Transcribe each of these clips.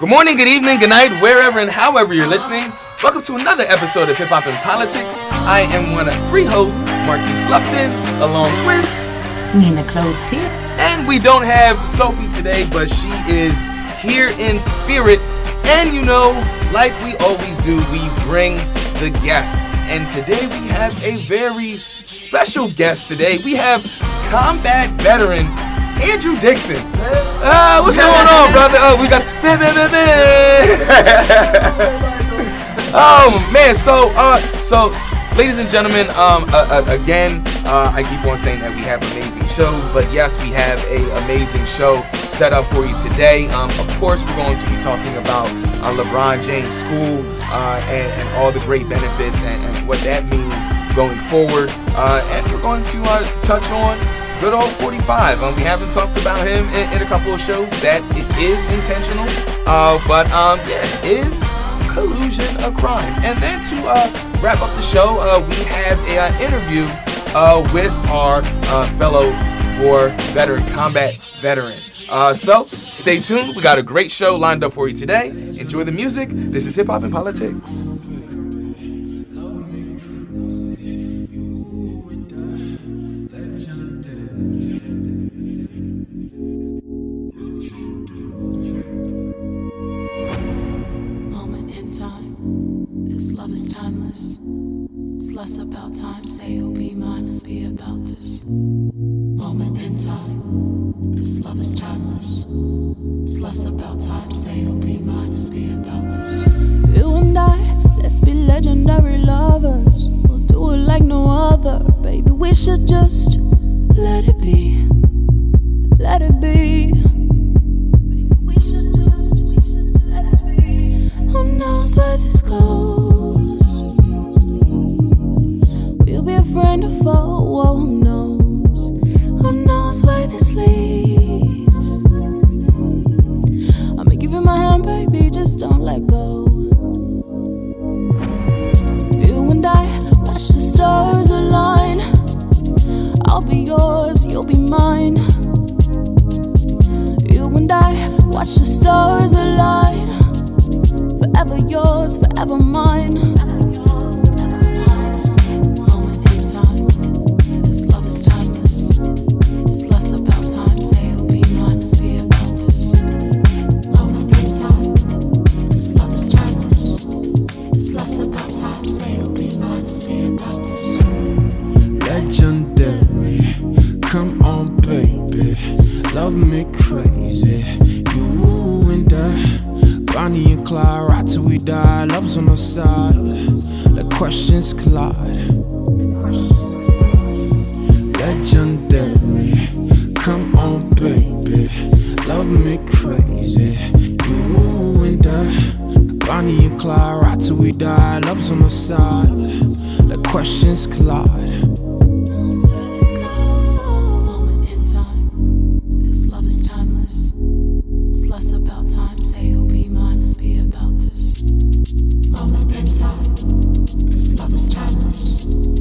Good morning, good evening, good night, wherever and however you're listening. Welcome to another episode of Hip Hop and Politics. I am one of three hosts, Marquise Lupton, along with Nina Cloutier. And we don't have Sophie today, but she is here in spirit. And you know, like we always do, we bring the guests. And today we have a very special guest today. We have combat veteran Andrew Dixon. Uh, what's going on, brother? Oh, we got. man, man, man, man. oh man, so uh, so ladies and gentlemen, um, uh, uh, again, uh, I keep on saying that we have amazing shows, but yes, we have a amazing show set up for you today. Um, of course, we're going to be talking about uh, LeBron James School uh, and, and, all the great benefits and, and what that means going forward, uh, and we're going to uh, touch on good old 45. Um, we haven't talked about him in, in, a couple of shows. That it is intentional, uh, but um, yeah, is collusion a crime? And then to uh, wrap up the show, uh, we have an uh, interview uh, with our uh, fellow war veteran, combat veteran. So stay tuned. We got a great show lined up for you today. Enjoy the music. This is Hip Hop and Politics. Less about time. Say you'll be mine, let's be about this moment in time. This love is timeless. It's less about time. Say you'll be mine, let's be about this. You and I, let's be legendary lovers. We'll do it like no other. Baby, we should just let it be. Let it be. We should just let it be. Who knows where this goes? Friend or foe, who knows? Who knows where this leads? I'ma give you my hand, baby, just don't let go. You and I watch the stars align. I'll be yours, you'll be mine. You and I watch the stars align. Forever yours, forever mine. questions collide. Legendary, come on, baby, love me crazy. You and I, Bonnie and Clyde, right till we die. Love's on the side. The questions collide.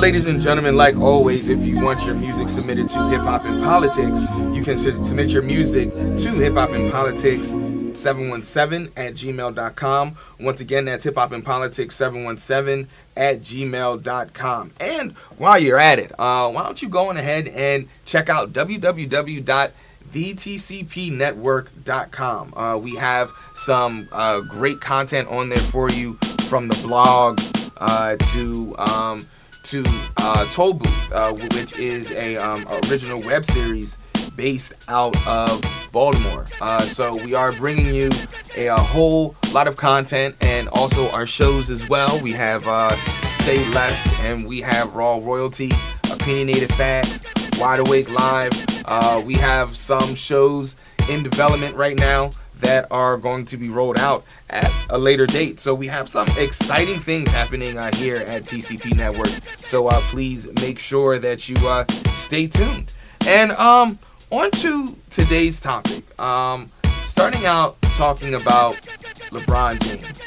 ladies and gentlemen, like always, if you want your music submitted to Hip Hop and Politics, you can submit your music to Hip Hop and Politics 717 at gmail.com. Once again, that's hip hop and politics 717 at gmail.com. And while you're at it, uh, why don't you go on ahead and check out www.thetcpnetwork.com. Uh, we have some uh, great content on there for you from the blogs uh, to. Um, to uh, Toll Booth, uh, which is a um, original web series based out of Baltimore. Uh, so we are bringing you a, a, whole lot of content and also our shows as well. We have uh, Say Less and we have Raw Royalty, Opinionated Facts, Wide Awake Live. Uh, we have some shows in development right now that are going to be rolled out at a later date. So we have some exciting things happening uh, here at TCP Network. So uh, please make sure that you uh, stay tuned. And um, on to today's topic. Um, starting out talking about LeBron James.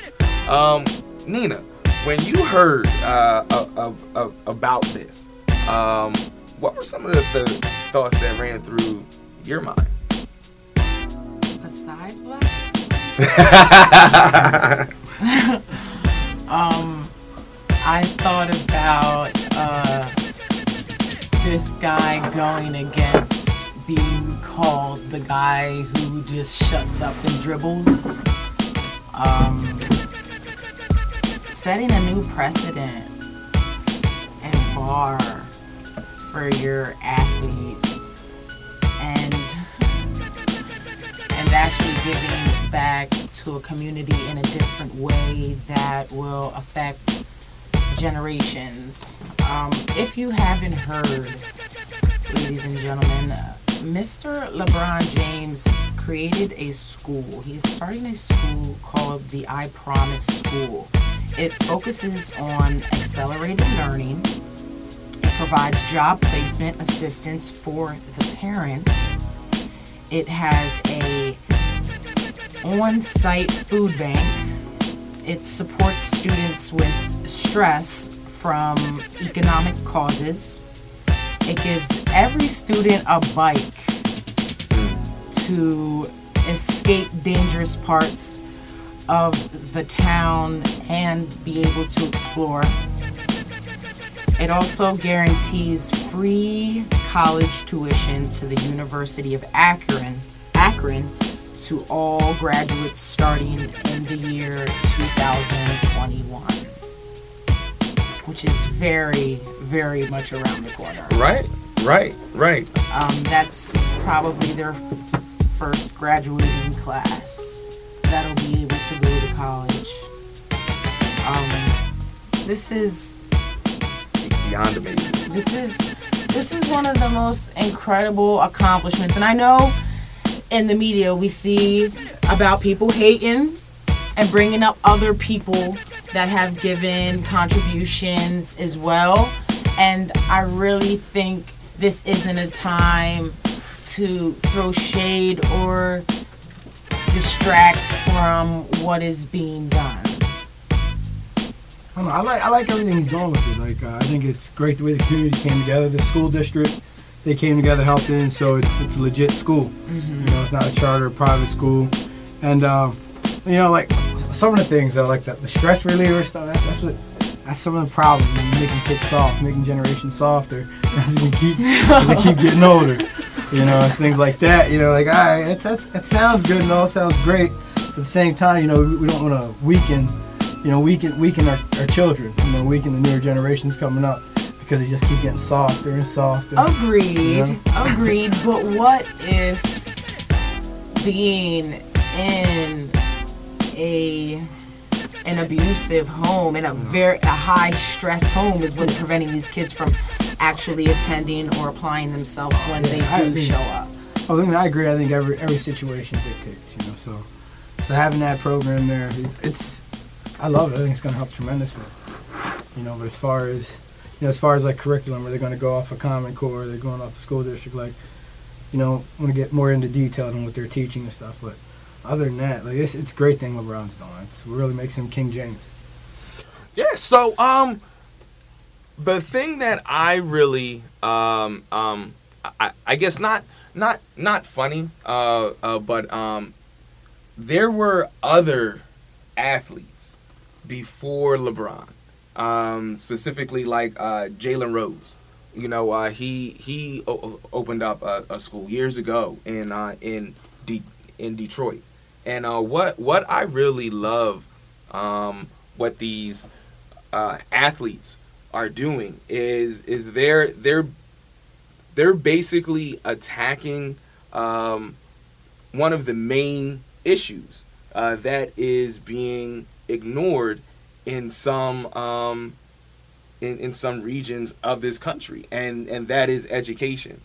Um, Nina, when you heard uh, of, of, about this, um, what were some of the, the thoughts that ran through your mind? Besides black um, I thought about uh, this guy going against being called the guy who just shuts up and dribbles. Um, setting a new precedent and bar for your athlete and and actually giving back to a community in a different way that will affect generations. Um, if you haven't heard, ladies and gentlemen, Mr. LeBron James created a school. He's starting a school called the I Promise School. It focuses on accelerated learning. It provides job placement assistance for the parents. It has a on-site food bank. It supports students with stress from economic causes it gives every student a bike to escape dangerous parts of the town and be able to explore. It also guarantees free college tuition to the University of Akron, Akron to all graduates starting in the year 2021, which is very, very much around the corner. Right, right, right. Um, that's probably their first graduating class that'll be able to go to college. Um, this is beyond amazing. This is this is one of the most incredible accomplishments, and I know in the media we see about people hating and bringing up other people that have given contributions as well and I really think this isn't a time to throw shade or distract from what is being done. I, know, I like I like everything he's doing with it. Like uh, I think it's great the way the community came together. The school district, they came together, helped in, so it's it's a legit school. Mm-hmm. You know, it's not a charter, private school, and uh, you know, like some of the things though, like the, the stress reliever stuff. That's that's what that's some of the problems. Making kids soft, making generations softer as we keep as they keep getting older. You know, it's things like that. You know, like all right, it's, that's it sounds good and all sounds great. But at the same time, you know, we, we don't want to weaken, you know, weaken weaken our, our children. You know, weaken the newer generations coming up because they just keep getting softer and softer. Agreed. You know? Agreed. But what if being in a an abusive home and a very a high stress home is what's preventing these kids from actually attending or applying themselves when they do show up. Oh, I think I agree. I think every every situation dictates, you know. So, so having that program there, it's I love it. I think it's going to help tremendously. You know, but as far as you know, as far as like curriculum, are they going to go off a of Common Core? They're going off the school district. Like, you know, want to get more into detail on what they're teaching and stuff. But other than that, like it's it's a great thing LeBron's doing. It's really makes him King James. Yeah. So um, the thing that I really um um I, I guess not not not funny uh, uh but um there were other athletes before LeBron um specifically like uh Jalen Rose you know uh he he o- opened up a, a, school years ago in uh in De- in Detroit and uh, what what I really love, um, what these uh, athletes are doing is is they're they're they're basically attacking um, one of the main issues uh, that is being ignored in some um, in, in some regions of this country, and and that is education.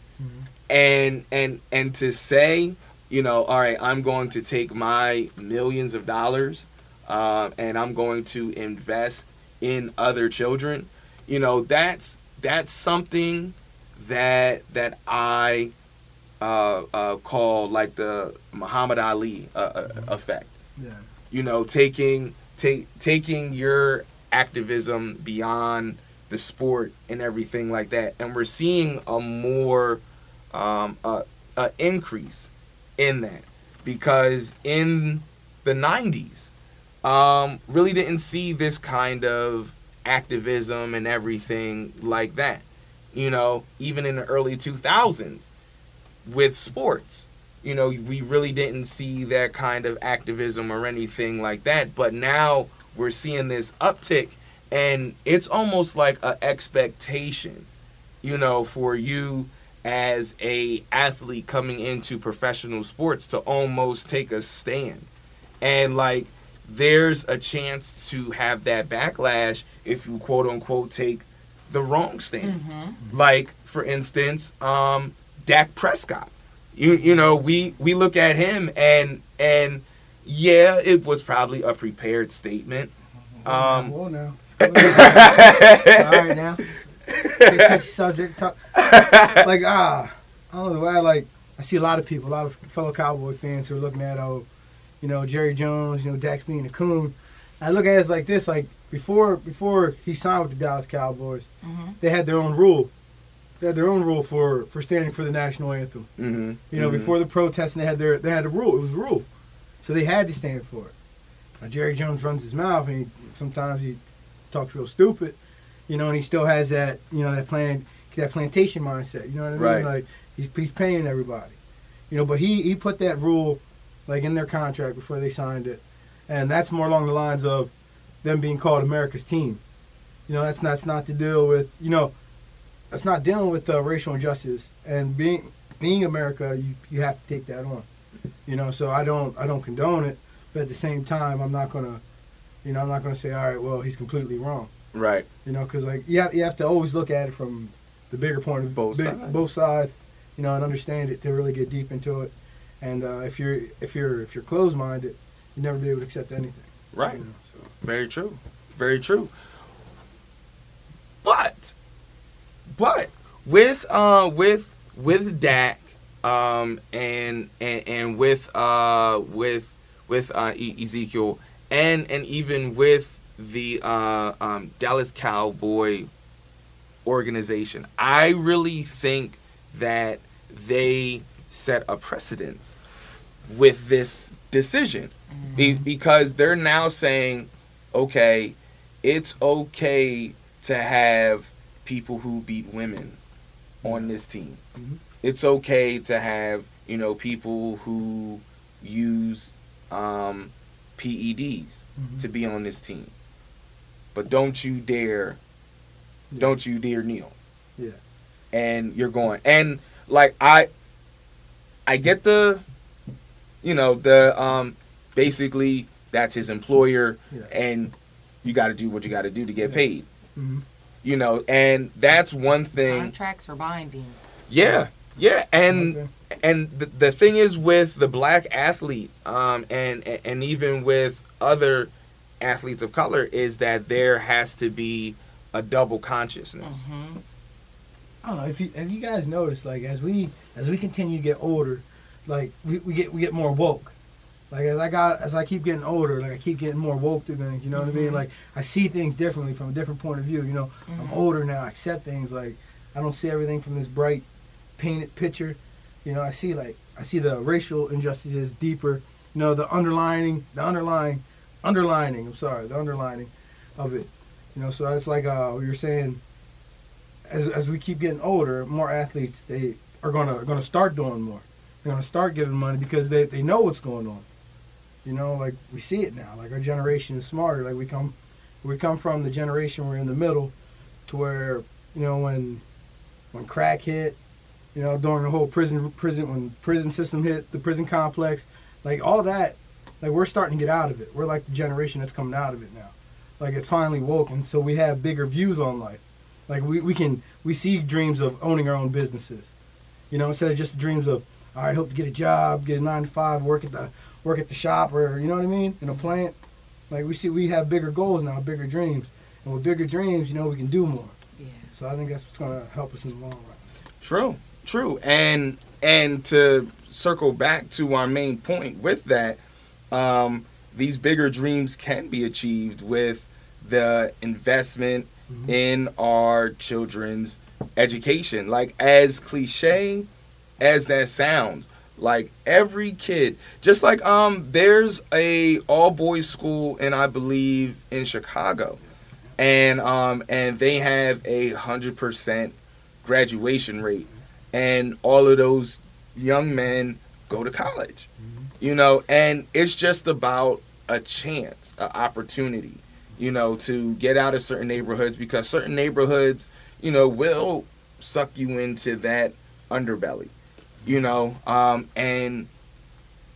And and and to say, you know, all right, I'm going to take my millions of dollars, uh, and I'm going to invest in other children. You know, that's that's something that that I uh, uh, call like the Muhammad Ali uh, uh, effect Yeah. you know taking take taking your activism beyond the sport and everything like that and we're seeing a more um a, a increase in that because in the 90s um really didn't see this kind of activism and everything like that you know even in the early 2000s with sports. You know, we really didn't see that kind of activism or anything like that. But now we're seeing this uptick, and it's almost like an expectation, you know, for you as a athlete coming into professional sports to almost take a stand. And like there's a chance to have that backlash if you quote unquote take the wrong stand. Like for instance, um Dak Prescott. You you know, we we look at him and and yeah, it was probably a prepared statement. Um Whoa now. All right now. Get touchy subject. Talk. Like ah, I don't know the way I like. I see a lot of people, a lot of fellow Cowboy fans who are looking at oh, you know Jerry Jones, you know Dak's being a coon. I look at it like this: like before before he signed with the Dallas Cowboys, they had their own rule. They had their own rule for for standing for the national anthem. mhm, You know, mhm. before the protesting, they had their they had a rule. It was a rule, so they had to stand for it. Now, Jerry Jones runs his mouth, and he, sometimes he talks real stupid. You know, and he still has that you know that plan that plantation mindset. You know what I mean? Right. Like he's he's paying everybody. You know, but he he put that rule like in their contract before they signed it, and that's more along the lines of them being called America's team. You know, that's not, that's not to deal with you know, that's not dealing with uh, racial injustice and being being America. You you have to take that on. You know, so I don't I don't condone it, but at the same time, I'm not gonna, you know, I'm not gonna say all right, well, he's completely wrong. Right. You know, because like you have, you have to always look at it from the bigger point of Both big- sides. both sides. You know, and understand it to really get deep into it. And uh, if you're if you're if you're closed minded, you never be able to accept anything. Right. You know, so. Very true. Very true. But but with uh with with Dak um and and, and with uh with with uh E- Ezekiel and and even with the uh um Dallas Cowboy organization. I really think that they set a precedence with this decision Be- because they're now saying okay it's okay to have people who beat women on this team Mhm. it's okay to have you know people who use um, PEDs Mhm. to be on this team but don't you dare Yeah. don't you dare kneel Yeah. and you're going and like i i get the you know the um basically that's his employer Yeah. and you got to do what you got to do to get Yeah. paid Mhm. you know and that's one thing Contracts are binding. yeah yeah and Okay. and the, the thing is with the black athlete um and and even with other athletes of color is that there has to be a double consciousness hmm I don't know if you if you guys notice, like as we as we continue to get older, like we, we get we get more woke. Like as I got as I keep getting older, like I keep getting more woke to things. You know what I mean? Mhm. Like I see things differently from a different point of view. You know, I'm Mhm. older now. I accept things. Like I don't see everything from this bright, painted picture. You know, I see like I see the racial injustices deeper. You know, the underlining, the underlying, underlining. I'm sorry, the underlining of it. You know, so it's like uh, you're saying as, as we keep getting older, more athletes they are gonna gonna start doing more. They're gonna start giving money because they, they know what's going on. You know, like we see it now. Like our generation is smarter. Like we come we come from the generation we're in the middle to where, you know, when when crack hit, You know, during the whole prison prison when prison system hit the prison complex, like all that, like we're starting to get out of it. We're like the generation that's coming out of it now. Like it's finally woken, so we have bigger views on life. Like we, we can we see dreams of owning our own businesses. You know, instead of just dreams of all right, hope to get a job, get a nine to five, work at the work at the shop or you know what I mean, in a plant. Like we see we have bigger goals now, bigger dreams. And with bigger dreams, you know, we can do more. Yeah. So I think that's what's gonna help us in the long run. True, true, and and to circle back to our main point with that, um, these bigger dreams can be achieved with the investment Mhm. in our children's education. Like as cliche as that sounds, like every kid, just like um, there's a all boys school, and I believe in Chicago, and um, and they have a hundred percent graduation rate, and all of those young men go to college, you know, and it's just about a chance, an opportunity, you know, to get out of certain neighborhoods because certain neighborhoods, you know, will suck you into that underbelly, you know, um, and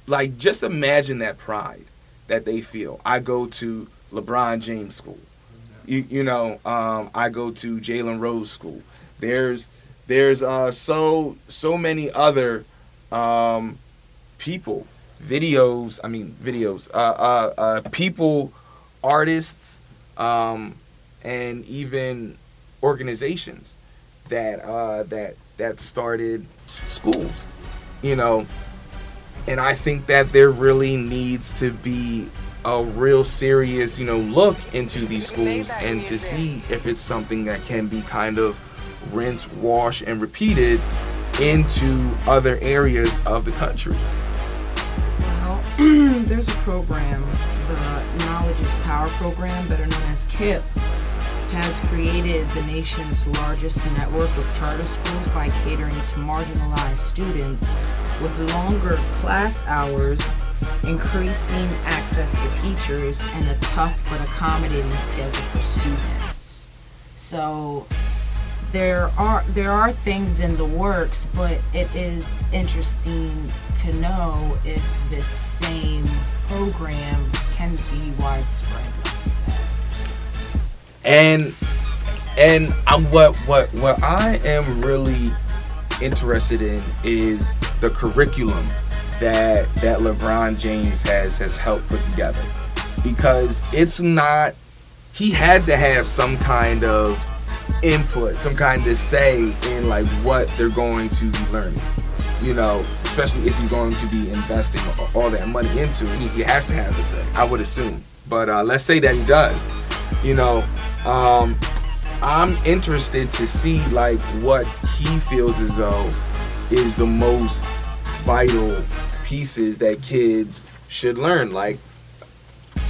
like just imagine that pride that they feel. I go to LeBron James school. You you know, um, I go to Jalen Rose school. There's there's uh so so many other um people, videos, I mean videos, uh uh, uh people, artists, um and even organizations that uh that that started schools. You know, and I think that there really needs to be a real serious, you know, look into these schools and to see if it's something that can be kind of rinse, wash, and repeated into other areas of the country. There's a program, the Knowledge is Power program, better known as KIPP, has created the nation's largest network of charter schools by catering to marginalized students with longer class hours, increasing access to teachers, and a tough but accommodating schedule for students. So there are there are things in the works, but it is interesting to know if this same program can be widespread, like you said. and and I, what what what I am really interested in is the curriculum that that LeBron James has has helped put together because it's not he had to have some kind of input some kind of say in like what they're going to be learning. You know especially if he's going to be investing all that money into it he, has to have a say i would assume. But uh, let's say that he does you know um, i'm interested to see like what he feels as though is the most vital pieces that kids should learn like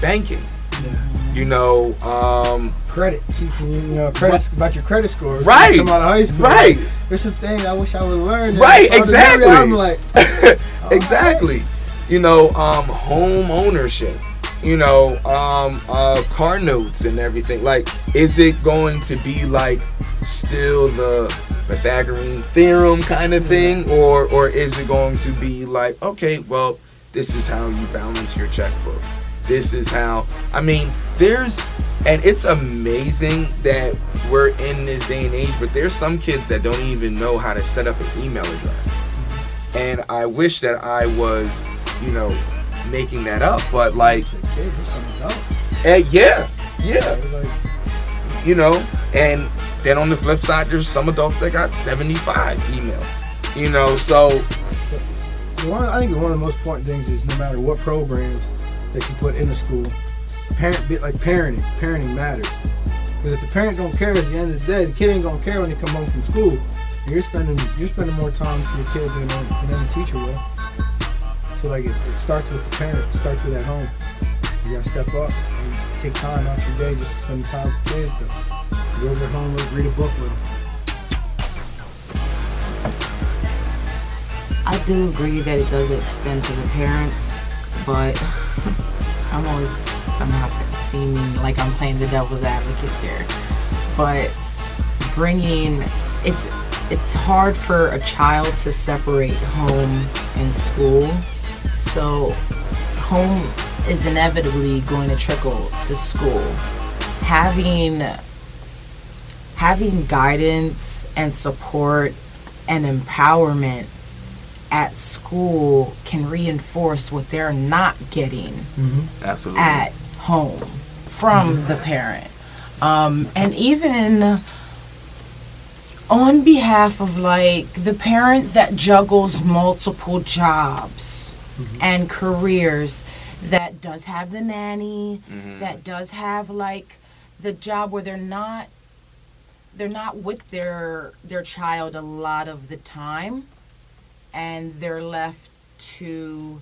banking. Yeah. You know um, Credit, teaching you, know, credit about your credit score. Right. Come out of high school. Right. There's some things I wish I would learn. Right, If I was married, exactly. I'm like, exactly. You know, um, home ownership. You know, um, uh, car notes and everything. Like, is it going to be like still the Pythagorean theorem kind of thing, or or is it going to be like, okay, well, this is how you balance your checkbook. This is how. I mean, there's, and it's amazing that we're in this day and age, but there's some kids that don't even know how to set up an email address and I wish that I was, you know, making that up. But like, kids or some adults. eh, yeah, yeah, you know. And then on the flip side, there's some adults that got 75 emails, you know. So one, I think one of the most important things is no matter what programs that you put in the school, parent bit like parenting. Parenting matters because if the parent don't care, at the end of the day, the kid ain't gonna care when they come home from school. You're spending you're spending more time with your kid than um, than any teacher will. So like it, it starts with the parent. It starts with at home. You gotta step up and take time out your day just to spend time with the kids. To go over homework, read a book with them. I do agree that it does extend to the parents, but I'm always somehow seeming like I'm playing the devil's advocate here. But bringing it's it's hard for a child to separate home and school. So home is inevitably going to trickle to school. Having having guidance and support and empowerment at school can reinforce what they're not getting mm-hmm. Absolutely. at home from mm-hmm. the parent. Um, and even on behalf of like the parent that juggles multiple jobs mm-hmm. and careers that does have the nanny mm-hmm. that does have like the job where they're not they're not with their their child a lot of the time and they're left to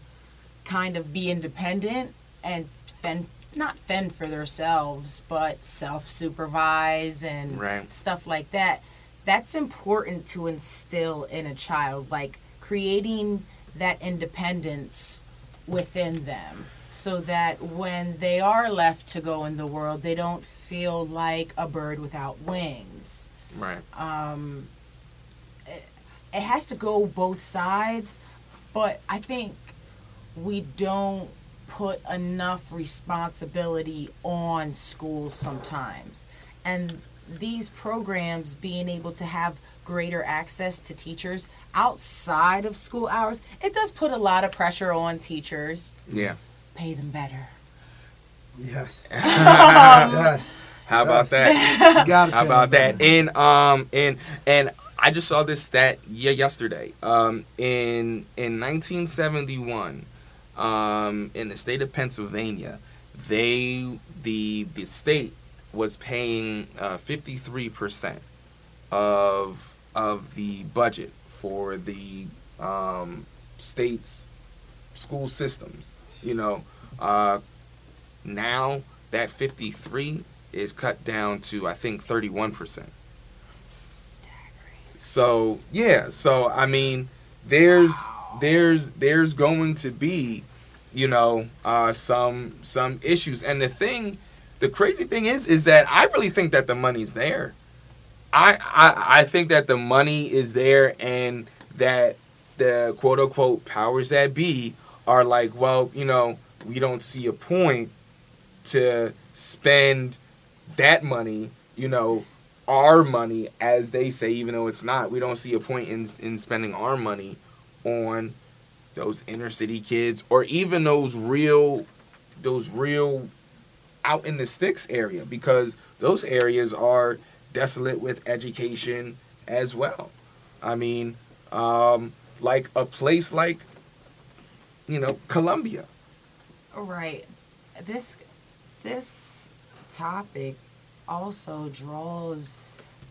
kind of be independent and fend not fend for themselves but self-supervise and Right. stuff like that that's important to instill in a child like creating that independence within them so that when they are left to go in the world they don't feel like a bird without wings right. um, it, it has to go both sides, but I think we don't put enough responsibility on schools sometimes. And these programs being able to have greater access to teachers outside of school hours, it does put a lot of pressure on teachers. Yeah. Pay them better. Yes. Um, yes. How about Yes. that? How about it. that? And um and and I just saw this stat yeah yesterday. Um in in 1971, um in the state of Pennsylvania, they the the state was paying uh, 53% of of the budget for the um, state's school systems. You know, uh, now that 53 is cut down to I think 31%. So, yeah, so I mean, there's there's there's going to be, you know, uh some some issues. And the thing the crazy thing is is that I really think that the money's there. I I I think that the money is there and that the quote unquote powers that be are like, well, you know, we don't see a point to spend that money, you know, our money, as they say, even though it's not. We don't see a point in in spending our money on those inner city kids or even those real, those real out in the sticks area because those areas are desolate with education as well. I mean, um, like a place like, you know, Columbia. Right. This this topic also draws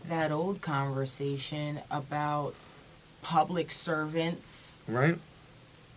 that old conversation about public servants Right.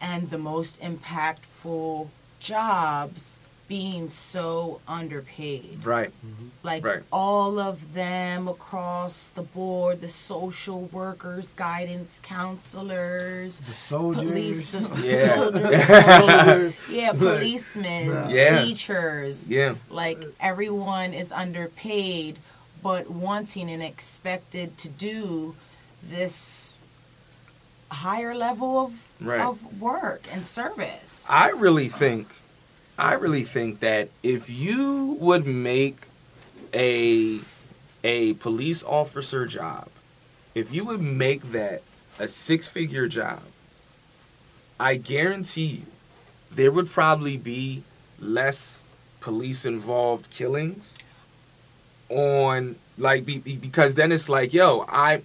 And the most impactful jobs being so underpaid. Right. Mm-hmm. Like Right. all of them across the board, the social workers, guidance counselors, The soldiers. police, the Yeah. soldiers, police, yeah, policemen, Yeah. teachers. Yeah. Like everyone is underpaid, but wanting and expected to do this higher level of Right. of work and service. I really think, I really think that if you would make a a police officer job, if you would make that a six figure job, I guarantee you, there would probably be less police involved killings on like be, be- because then it's like yo I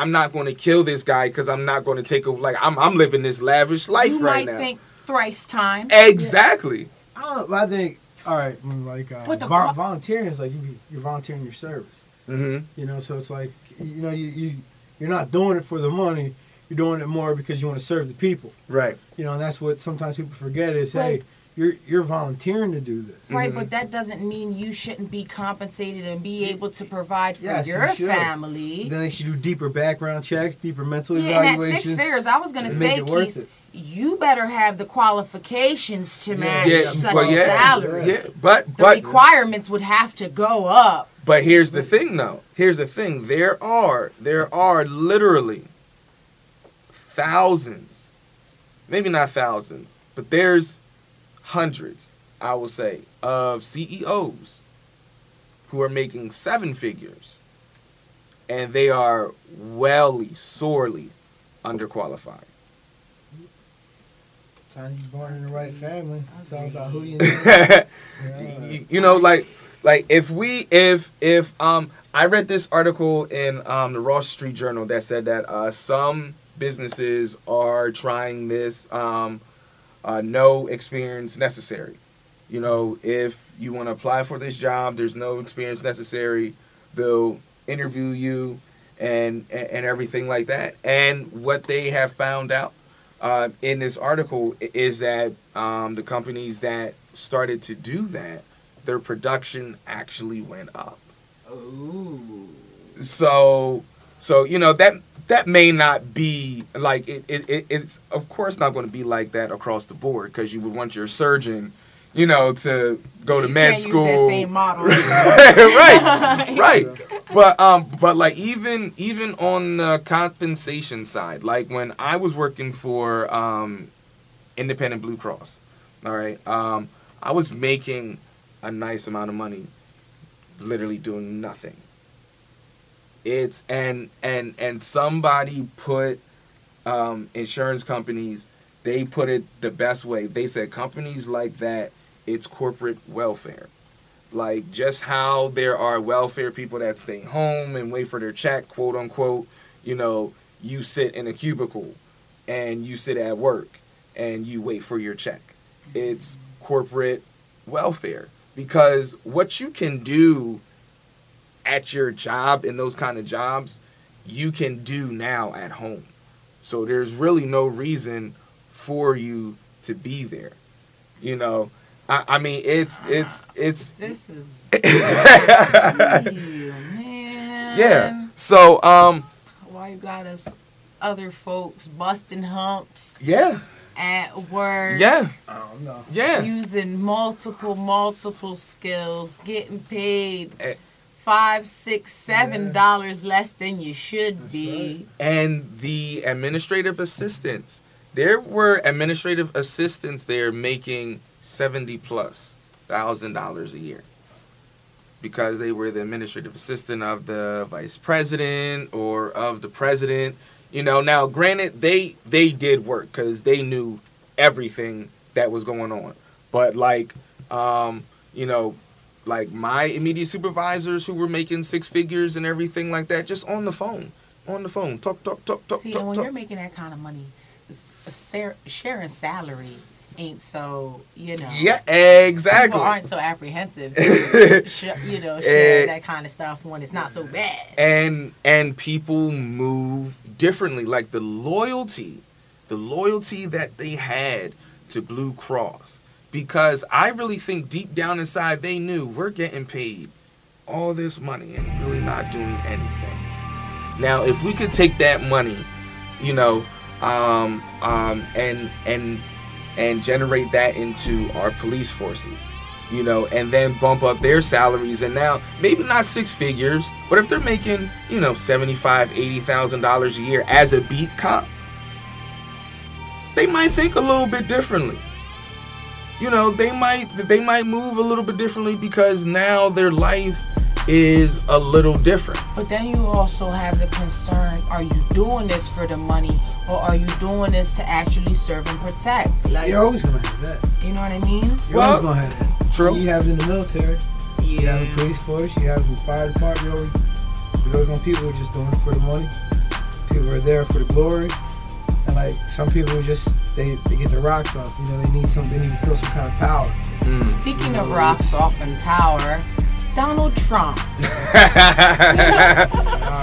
I'm not going to kill this guy because I'm not going to take a like I'm I'm living this lavish life you right might now. think thrice times. Exactly. I don't but I think all right. Like uh, But the vol- co- volunteering is like you, you're volunteering your service. Mm-hmm. You know, so it's like you know you you you're not doing it for the money. You're doing it more because you want to serve the people. Right. You know, and that's what sometimes people forget is But- hey, you're you're volunteering to do this. Right, Mhm. but that doesn't mean you shouldn't be compensated and be able to provide for Yes, your should. family. Then they should do deeper background checks, deeper mental yeah, and at six evaluations. figures, I was gonna say, Keith, you better have the qualifications to match Yeah, such well, a yeah, salary. yeah, but The but requirements would have to go up. But here's the thing, though. Here's the thing. There are there are literally thousands, maybe not thousands, but there's hundreds, I will say, of CEOs who are making seven figures, and they are welly, sorely underqualified. Time you born in the right family. It's all about who you know. you, you know like like if we if if um i read this article in um the ross street journal that said that uh some businesses are trying this um uh no experience necessary you know if you want to apply for this job there's no experience necessary they'll interview you and and, everything like that and what they have found out uh, in this article is that um, the companies that started to do that, their production actually went up. Ooh. So, so you know that that may not be like it. it, it it's of course not going to be like that across the board because you would want your surgeon, you know, to go to You med school. Same model. right, right. But um, but like even even on the compensation side, like when I was working for um, Independent Blue Cross, all right, um, I was making a nice amount of money, literally doing nothing. It's and and and somebody put um, insurance companies. They put it the best way. They said companies like that, it's corporate welfare like just how there are welfare people that stay home and wait for their check, quote unquote. You know, you sit in a cubicle and you sit at work and you wait for your check. It's corporate welfare because what you can do at your job in those kind of jobs, you can do now at home. So there's really no reason for you to be there. You know, I, I mean, it's it's it's This is. yeah. man. So um Why you got us other folks busting humps yeah at work? yeah I don't know. yeah Using multiple, multiple skills, getting paid Eh. Five, six, seven Yeah. dollars less than you should That's be. and the administrative assistants. There were administrative assistants there making seventy plus thousand dollars a year because they were the administrative assistant of the vice president or of the president. You know, now granted they they did work because they knew everything that was going on, but like, um, you know, like my immediate supervisors who were making six figures and everything like that, just on the phone, on the phone, talk, talk, talk, talk, See, talk, and when talk. you're making that kind of money, s- a sa- sharing salary ain't so, you know. Yeah, People exactly. aren't so apprehensive to, you know, share that kind of stuff when it's not so bad. and and people move differently like the loyalty the loyalty that they had to blue cross because i really think deep down inside they knew we're getting paid all this money and really not doing anything now if we could take that money you know um um and and and generate that into our police forces you know, and then bump up their salaries. And now, maybe not six figures, but if they're making, you know, seventy-five, eighty thousand dollars a year as a beat cop, they might think a little bit differently. You know, they might they might move a little bit differently because now their life is a little different. But then you also have the concern are you doing this for the money or are you doing this to actually serve and protect? Like, You're always gonna have that. you know what I mean? You're Well, always gonna have that. true. You have it in the military. Yeah. You have the police force. You have the fire department. You always, there's always gonna people who are just doing it for the money. People are there for the glory. And like some people just they, they get their rocks off. You know, they need some. They need to feel some kind of power. Mm. Speaking of rocks off and power, Donald Trump. All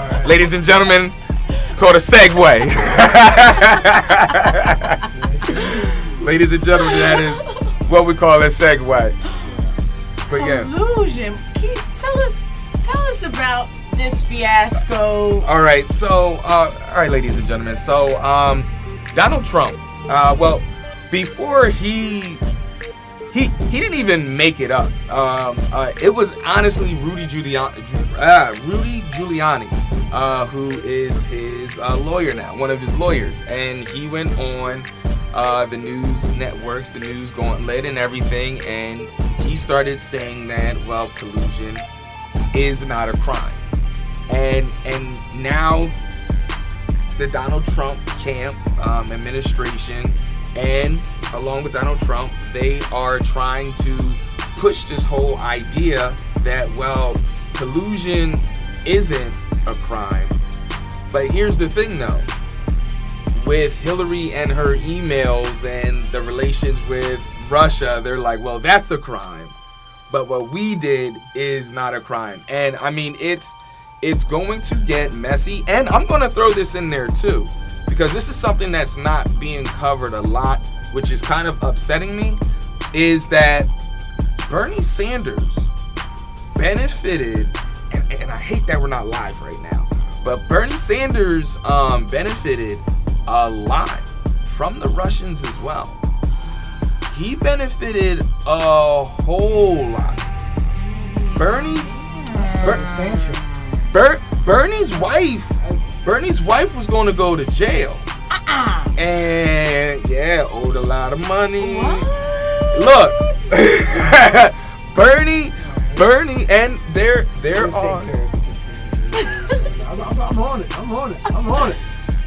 right. Ladies and gentlemen, it's called a segue. Ladies and gentlemen, that is what we call a segue. But yeah. Collusion. Keith, tell us tell us about this fiasco. All right, so uh, all right, ladies and gentlemen. So um, Donald Trump Uh, well, before he he he didn't even make it up. Um, uh, it was honestly Rudy Giuliani, uh, Rudy Giuliani, uh, who is his uh, lawyer now, one of his lawyers, and he went on uh, the news networks, the news gauntlet, and everything, and he started saying that well, collusion is not a crime, and and now the Donald Trump camp um, administration and along with Donald Trump, they are trying to push this whole idea that, well, collusion isn't a crime. But here's the thing though with Hillary and her emails and the relations with Russia, they're like, well, that's a crime. But what we did is not a crime. And I mean, it's it's going to get messy. And I'm going to throw this in there too because this is something that's not being covered a lot, which is kind of upsetting me, is that Bernie Sanders benefited, and, and I hate that we're not live right now, but Bernie Sanders um, benefited a lot from the Russians as well. He benefited a whole lot. Bernie's Substantial. Ber- Bernie's wife Bernie's wife was going to go to jail. Uh-uh. And yeah, owed a lot of money. What? Look, Bernie, Bernie, and there, there Let's take are. care. I'm, I'm, I'm on it. I'm on it. I'm on it.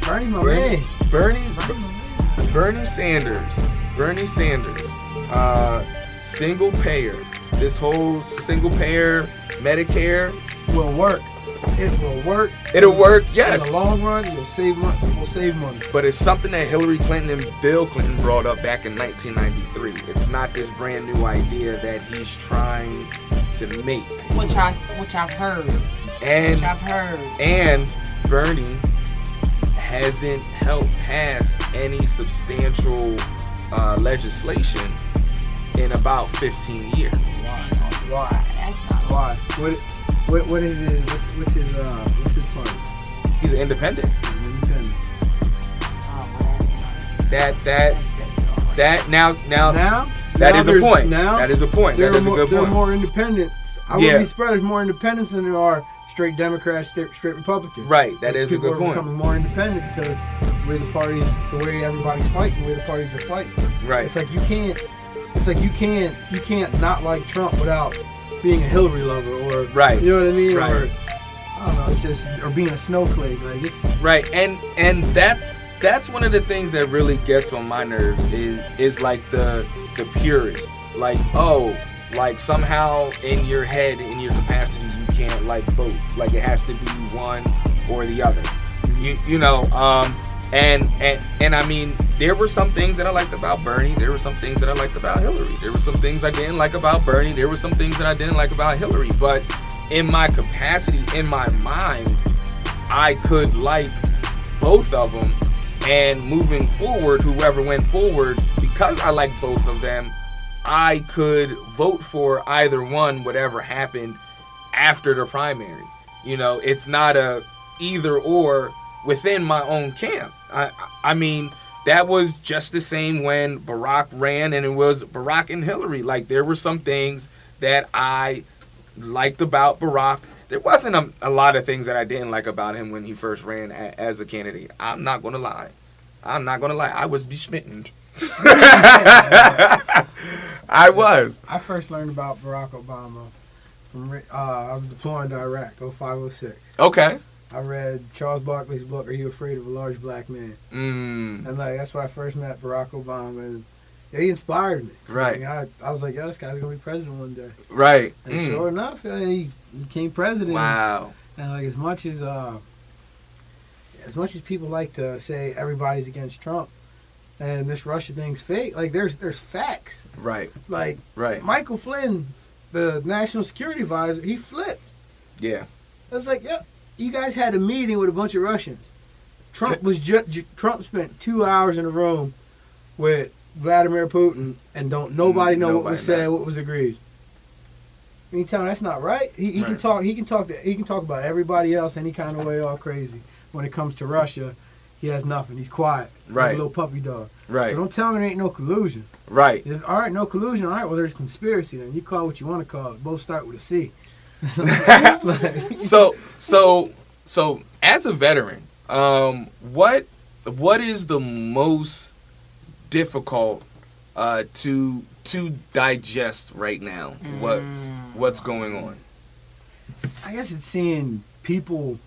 Bernie, my Bernie, man. Bernie, Bernie Sanders, Bernie Sanders, uh, single payer. This whole single payer Medicare, Will work. It will work. it'll work, Yes. In the long run, you'll save money. We'll save money. But it's something that Hillary Clinton and Bill Clinton brought up back in 1993. It's not this brand new idea that he's trying to make. Which I which I've heard. And Which I've heard. and Bernie hasn't helped pass any substantial uh, legislation in about 15 years. Why? That's not Why? What? What? What is his? What's what's his? Uh, what's his party? He's an independent. He's an independent. Oh, That- that- says it all. That now now Now. that now is a point. Now that is a point. there That are is a good there are point. more independents. I Yeah. wouldn't be surprised. There's more independents than there are straight Democrats, straight, straight Republicans. Right, that is a good are point. becoming more independent because the way the parties, the way everybody's fighting, the way the parties are fighting. Right. It's like you can't. It's like you can't. You can't not like Trump without being a Hillary lover or. Right. You know what I mean? Right. Or I don't know. It's just or being a snowflake. Like it's. Right, and and that's that's one of the things that really gets on my nerves is is like the the purists. Like, oh, like somehow in your head, in your capacity, you can't like both. Like it has to be one or the other. You you know, um, and and and I mean, there were some things that I liked about Bernie. There were some things that I liked about Hillary. There were some things I didn't like about Bernie. There were some things that I didn't like about Hillary. But in my capacity, in my mind, I could like both of them. And moving forward, whoever went forward, because I like both of them, I could vote for either one, whatever happened after the primary. You know, it's not a either or within my own camp. I, I mean, that was just the same when Barack ran, and it was Barack and Hillary. Like there were some things that I liked about Barack. There wasn't a, a lot of things that I didn't like about him when he first ran a, as a candidate. I'm not gonna lie. I'm not gonna lie. I was besmitten. I was. I first learned about Barack Obama from. Uh, I was deploying to Iraq, 0506. Okay. I read Charles Barkley's book, Are You Afraid of a Large Black Man? Mm, And like that's where I first met Barack Obama. And he inspired me. Right. Like, I, I was like, yeah, this guy's gonna be president one day. right. And Mm. sure enough, he became president. Wow. And like as much as uh, as much as people like to say everybody's against Trump, and this Russia thing's fake, like there's there's facts. Right. Like Right. Michael Flynn, the national security advisor, he flipped. Yeah. It's like, yeah, you guys had a meeting with a bunch of Russians. Trump was ju- Trump spent two hours in a room with Vladimir Putin, and don't mm-hmm. nobody know what Nobody was said, what was agreed. You tell me that's not right. He, he can talk. He can talk. To, he can talk about everybody else any kind of way, all crazy. When it comes to Russia, he has nothing. He's quiet. Like Right. a little puppy dog. Right. So don't tell me there ain't no collusion. Right. All right, no collusion. All right, well, there's conspiracy. Then you call what you want to call it. Both start with a C. So so so as a veteran, um, what what is the most difficult uh, to to digest right now? What's what's going on? I guess it's seeing people,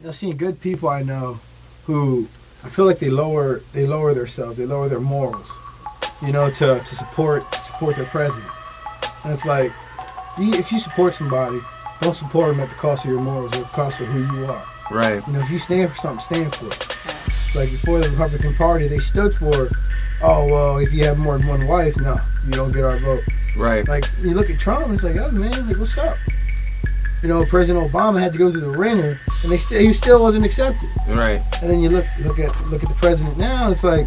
you know, seeing good people I know who I feel like they lower they lower themselves, they lower their morals, you know, to, to support support their president. And it's like, if you support somebody, don't support them at the cost of your morals or the cost of who you are. Right. You know, if you stand for something, stand for it. Like before the Republican Party, they stood for, oh well, if you have more than one wife, no, you don't get our vote. Right. Like you look at Trump, it's like, oh man, like what's up? You know, President Obama had to go through the wringer, and they still he still wasn't accepted. Right. And then you look look at look at the president now, it's like,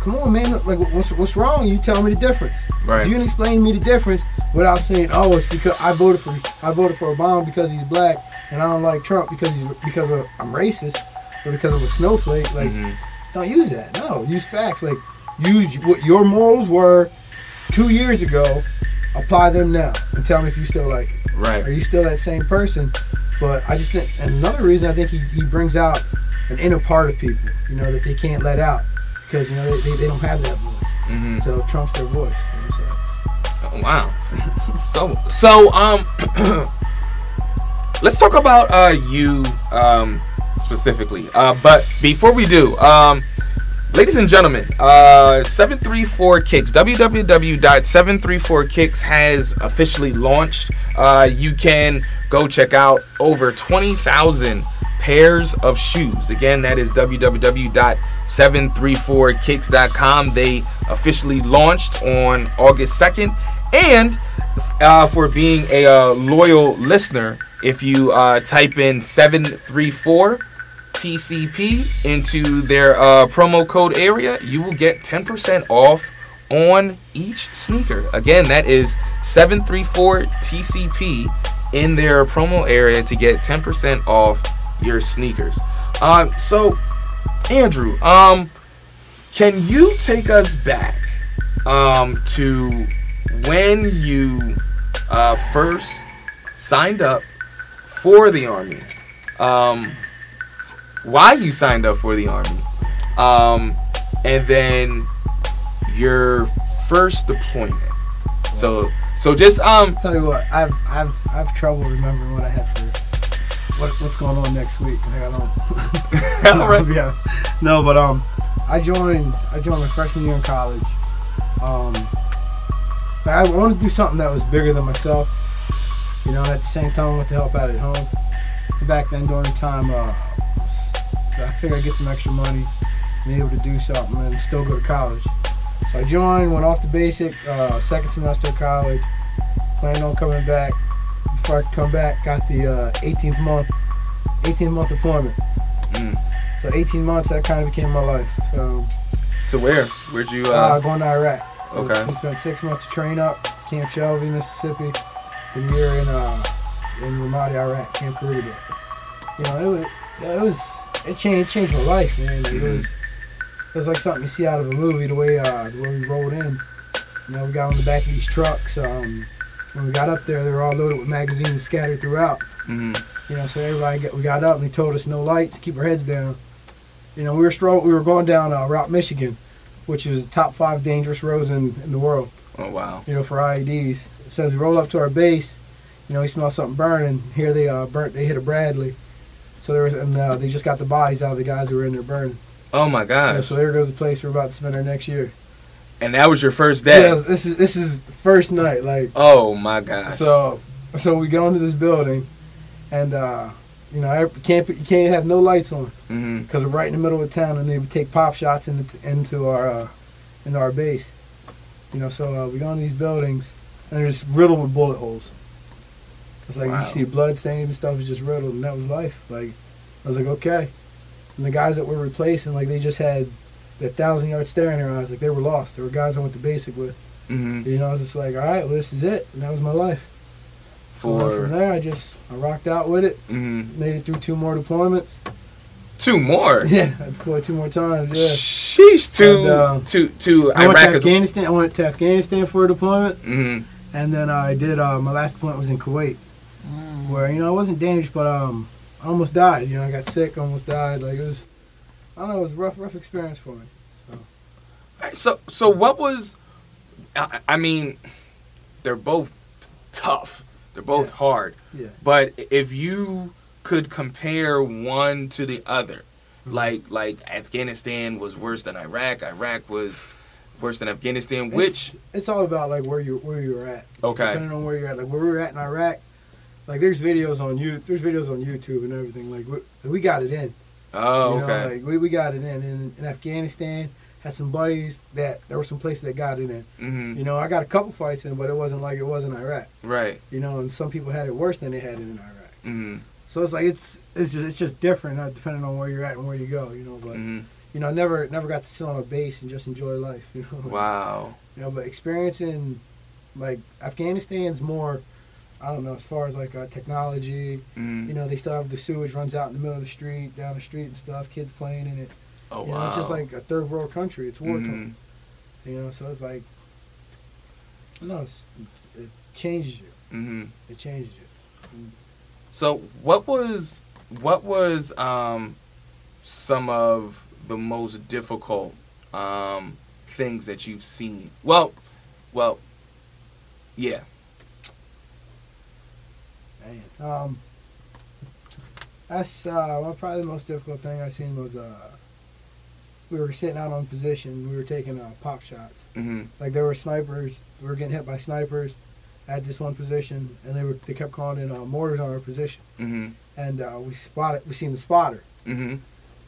come on, man, like what's what's wrong? You tell me the difference. Right. If you can explain to me the difference without saying, oh, it's because I voted for I voted for Obama because he's black, and I don't like Trump because he's because of I'm racist or because I'm a snowflake. Like, Mhm. don't use that. No, use facts. Like, use what your morals were two years ago. Apply them now, and tell me if you still like it. Are you still that same person? But I just think, another reason I think he, he brings out an inner part of people, you know, that they can't let out because you know they, they, they don't have that voice. hmm So Trump's their voice. Wow. so so um, let's talk about uh you um specifically. Uh, but before we do, um. Ladies and gentlemen, uh, 734 Kicks, www.734kicks has officially launched. Uh, you can go check out over 20,000 pairs of shoes. Again, that is www.734kicks.com. They officially launched on August 2nd. And uh, for being a uh, loyal listener, if you uh, type in 734 TCP into their uh, promo code area, you will get 10% off on each sneaker. Again, that is 734 TCP in their promo area to get 10% off your sneakers. Um, so, Andrew, um, can you take us back um, to when you uh, first signed up for the Army? Um, why you signed up for the army, um, and then your first deployment. So, so just um, Tell you what, I've I've I've trouble remembering what I had for what what's going on next week. I don't. All right. yeah. No, but um, I joined I joined my freshman year in college. Um, I wanted to do something that was bigger than myself. You know, at the same time, I wanted to help out at home. Back then, during the time, uh, I figured I'd get some extra money, be able to do something, and still go to college. So I joined, went off to basic, uh, second semester of college. Planned on coming back. Before I could come back, got the uh, 18th month, 18th month deployment. Mm. So 18 months, that kind of became my life. So to where? Where'd you? uh, Uh, going to Iraq. Okay. Spent six months to train up, Camp Shelby, Mississippi. and here in uh, in Ramadi, Iraq, Camp Karita. You know, it was, it was it changed changed my life, man. Like, It was it was like something you see out of a movie. The way uh, the way we rolled in. You know, we got on the back of these trucks. Um, when we got up there, they were all loaded with magazines scattered throughout. mhm. You know, so everybody got, we got up and they told us no lights, keep our heads down. You know, we were stro- we were going down uh, Route Michigan, which is top five dangerous roads in, in the world. Oh wow. You know, for IEDs. So as we roll up to our base, you know, we smell something burning. Here they uh, burnt. They hit a Bradley. So there was, and uh, they just got the bodies out of the guys who were in there burning. Oh my Yeah, so there goes the place we're about to spend our next year. And that was your first day. Yeah, this is this is the first night. Like Oh my God! So, so we go into this building, and uh, you know, you can't you can't have no lights on hmm because we're right in the middle of town, and they would take pop shots into into our uh, into our base. You know, so uh, we go in these buildings, and they're just riddled with bullet holes. It's like Wow. you see blood stains and stuff is just riddled, and that was life. Like I was like, okay. And the guys that we're replacing, like they just had that thousand yard stare in their eyes, like they were lost. There were guys I went to basic with. hmm You know, I was just like, all right, well, this is it, and that was my life. So from there, I just I rocked out with it, hmm made it through two more deployments, Two more. Yeah, I had to deploy two more times. Yeah. Sheesh. To And, uh, to to I went Iraq to as Afghanistan. I went to Afghanistan for a deployment, hmm and then I did. Uh, my last deployment was in Kuwait, where you know I wasn't dangerous, but um, I almost died. You know, I got sick, almost died. Like it was, I don't know, it was a rough, rough experience for me. So So so what was? I, I mean, they're both tough. They're both Yeah. hard. yeah, But if you could compare one to the other, Mm-hmm. like like Afghanistan was worse than Iraq, Iraq was worse than Afghanistan, which it's, it's all about like where you where you're at. okay, depending on where you're at. Like where we were at in Iraq, like there's videos on you, there's videos on YouTube and everything. Like we, we got it in. oh you know, okay, like we, we got it in. in. In Afghanistan, had some buddies that there were some places that got it in. hmm You know, I got a couple fights in, but it wasn't like it was in Iraq. right, You know, and some people had it worse than they had it in Iraq. hmm So it's like it's it's just, it's just different uh, depending on where you're at and where you go. You know, but hmm you know, I never never got to sit on a base and just enjoy life. You know, wow, You know, but experiencing like Afghanistan's more, I don't know, as far as like uh, technology. hmm You know, they still have the sewage runs out in the middle of the street, down the street and stuff. Kids playing in it. Oh you wow, know, it's just like a third world country. It's war Mhm. torn. You know, so it's like, no, it's, it changes you. hmm It changes you. So what was what was um, some of the most difficult um, things that you've seen? Well, well, yeah. Man. Um, that's uh, well, probably the most difficult thing I've seen was uh, we were sitting out on position. We were taking uh, pop shots. hmm Like there were snipers. We were getting hit by snipers at this one position, and they were they kept calling in uh, mortars on our position. hmm And uh, we spotted. We seen the spotter, hmm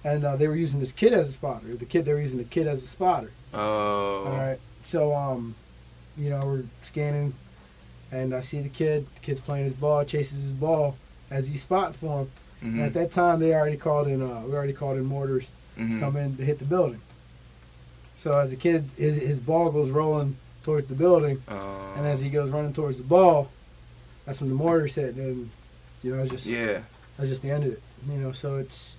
and uh, they were using this kid as a spotter. The kid they were using the kid as a spotter. Oh. All right. So um, you know, we're scanning, and I see the kid. The kid's playing his ball, chases his ball as he's spotting for him. And hmm at that time, they already called in. Uh, we already called in mortars to hmm come in to hit the building. So as a kid, his his ball goes rolling towards the building, Oh. and as he goes running towards the ball, that's when the mortars hit. And you know, it's just yeah. that's just the end of it. You know, so it's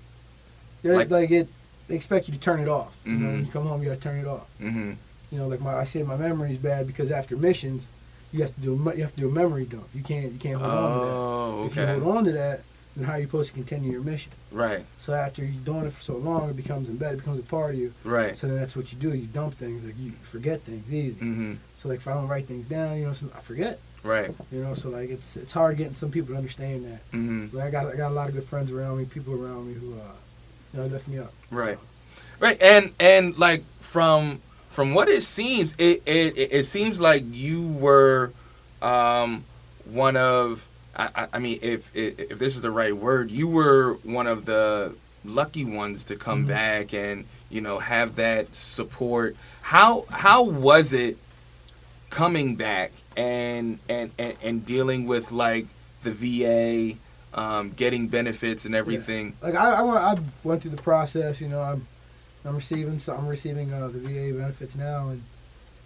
Like- like, it. They expect you to turn it off. You know, when you come home, you gotta turn it off. hmm You know, like my I say my memory's bad because after missions, you have to do a, you have to do a memory dump. You can't you can't hold on to that. Oh, If you hold on to that, then how you're supposed to continue your mission? Right. So after you're doing it for so long, it becomes embedded, it becomes a part of you. Right. So then that's what you do. You dump things, like you forget things easy. hmm So like if I don't write things down, you know, some, I forget. Right. You know, so like it's it's hard getting some people to understand that. hmm Like I got I got a lot of good friends around me, people around me who uh, you know, lift me up. Right. Right. And and like from from what it seems, it it, it it seems like you were um one of I, I- mean if, if if this is the right word, you were one of the lucky ones to come Mhm. back and you know have that support. How how was it coming back and and and, and dealing with like the VA um, getting benefits and everything? Like I I, went, I went through the process. You know, I'm I'm receiving so I'm receiving uh, the VA benefits now, and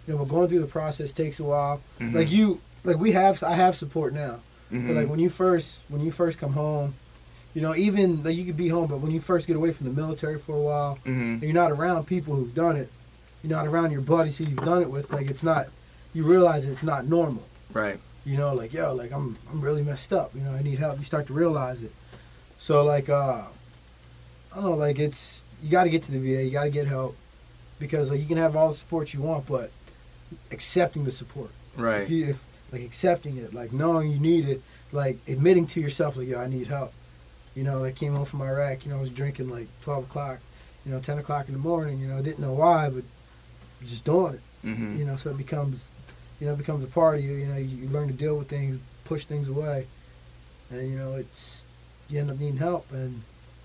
you know, but going through the process takes a while. Mhm. Like you, like we have I have support now. Mhm. But like when you first when you first come home, you know, even like you could be home, but when you first get away from the military for a while, Mhm. and you're not around people who've done it, you're not around your buddies who you've done it with, like it's not you realize it's not normal. Right. You know, like yo, like I'm I'm really messed up. You know, I need help. You start to realize it. So like uh, I don't know, like it's you got to get to the VA. You got to get help because like you can have all the support you want, but accepting the support. Right. If you if like accepting it, like knowing you need it, like admitting to yourself, like yo, I need help. You know, like came home from Iraq. You know, I was drinking like twelve o'clock. You know, ten o'clock in the morning. You know, didn't know why, but just doing it. hmm You know, so it becomes, you know, it becomes a part of you. You know, you, you learn to deal with things, push things away, and you know, it's you end up needing help, and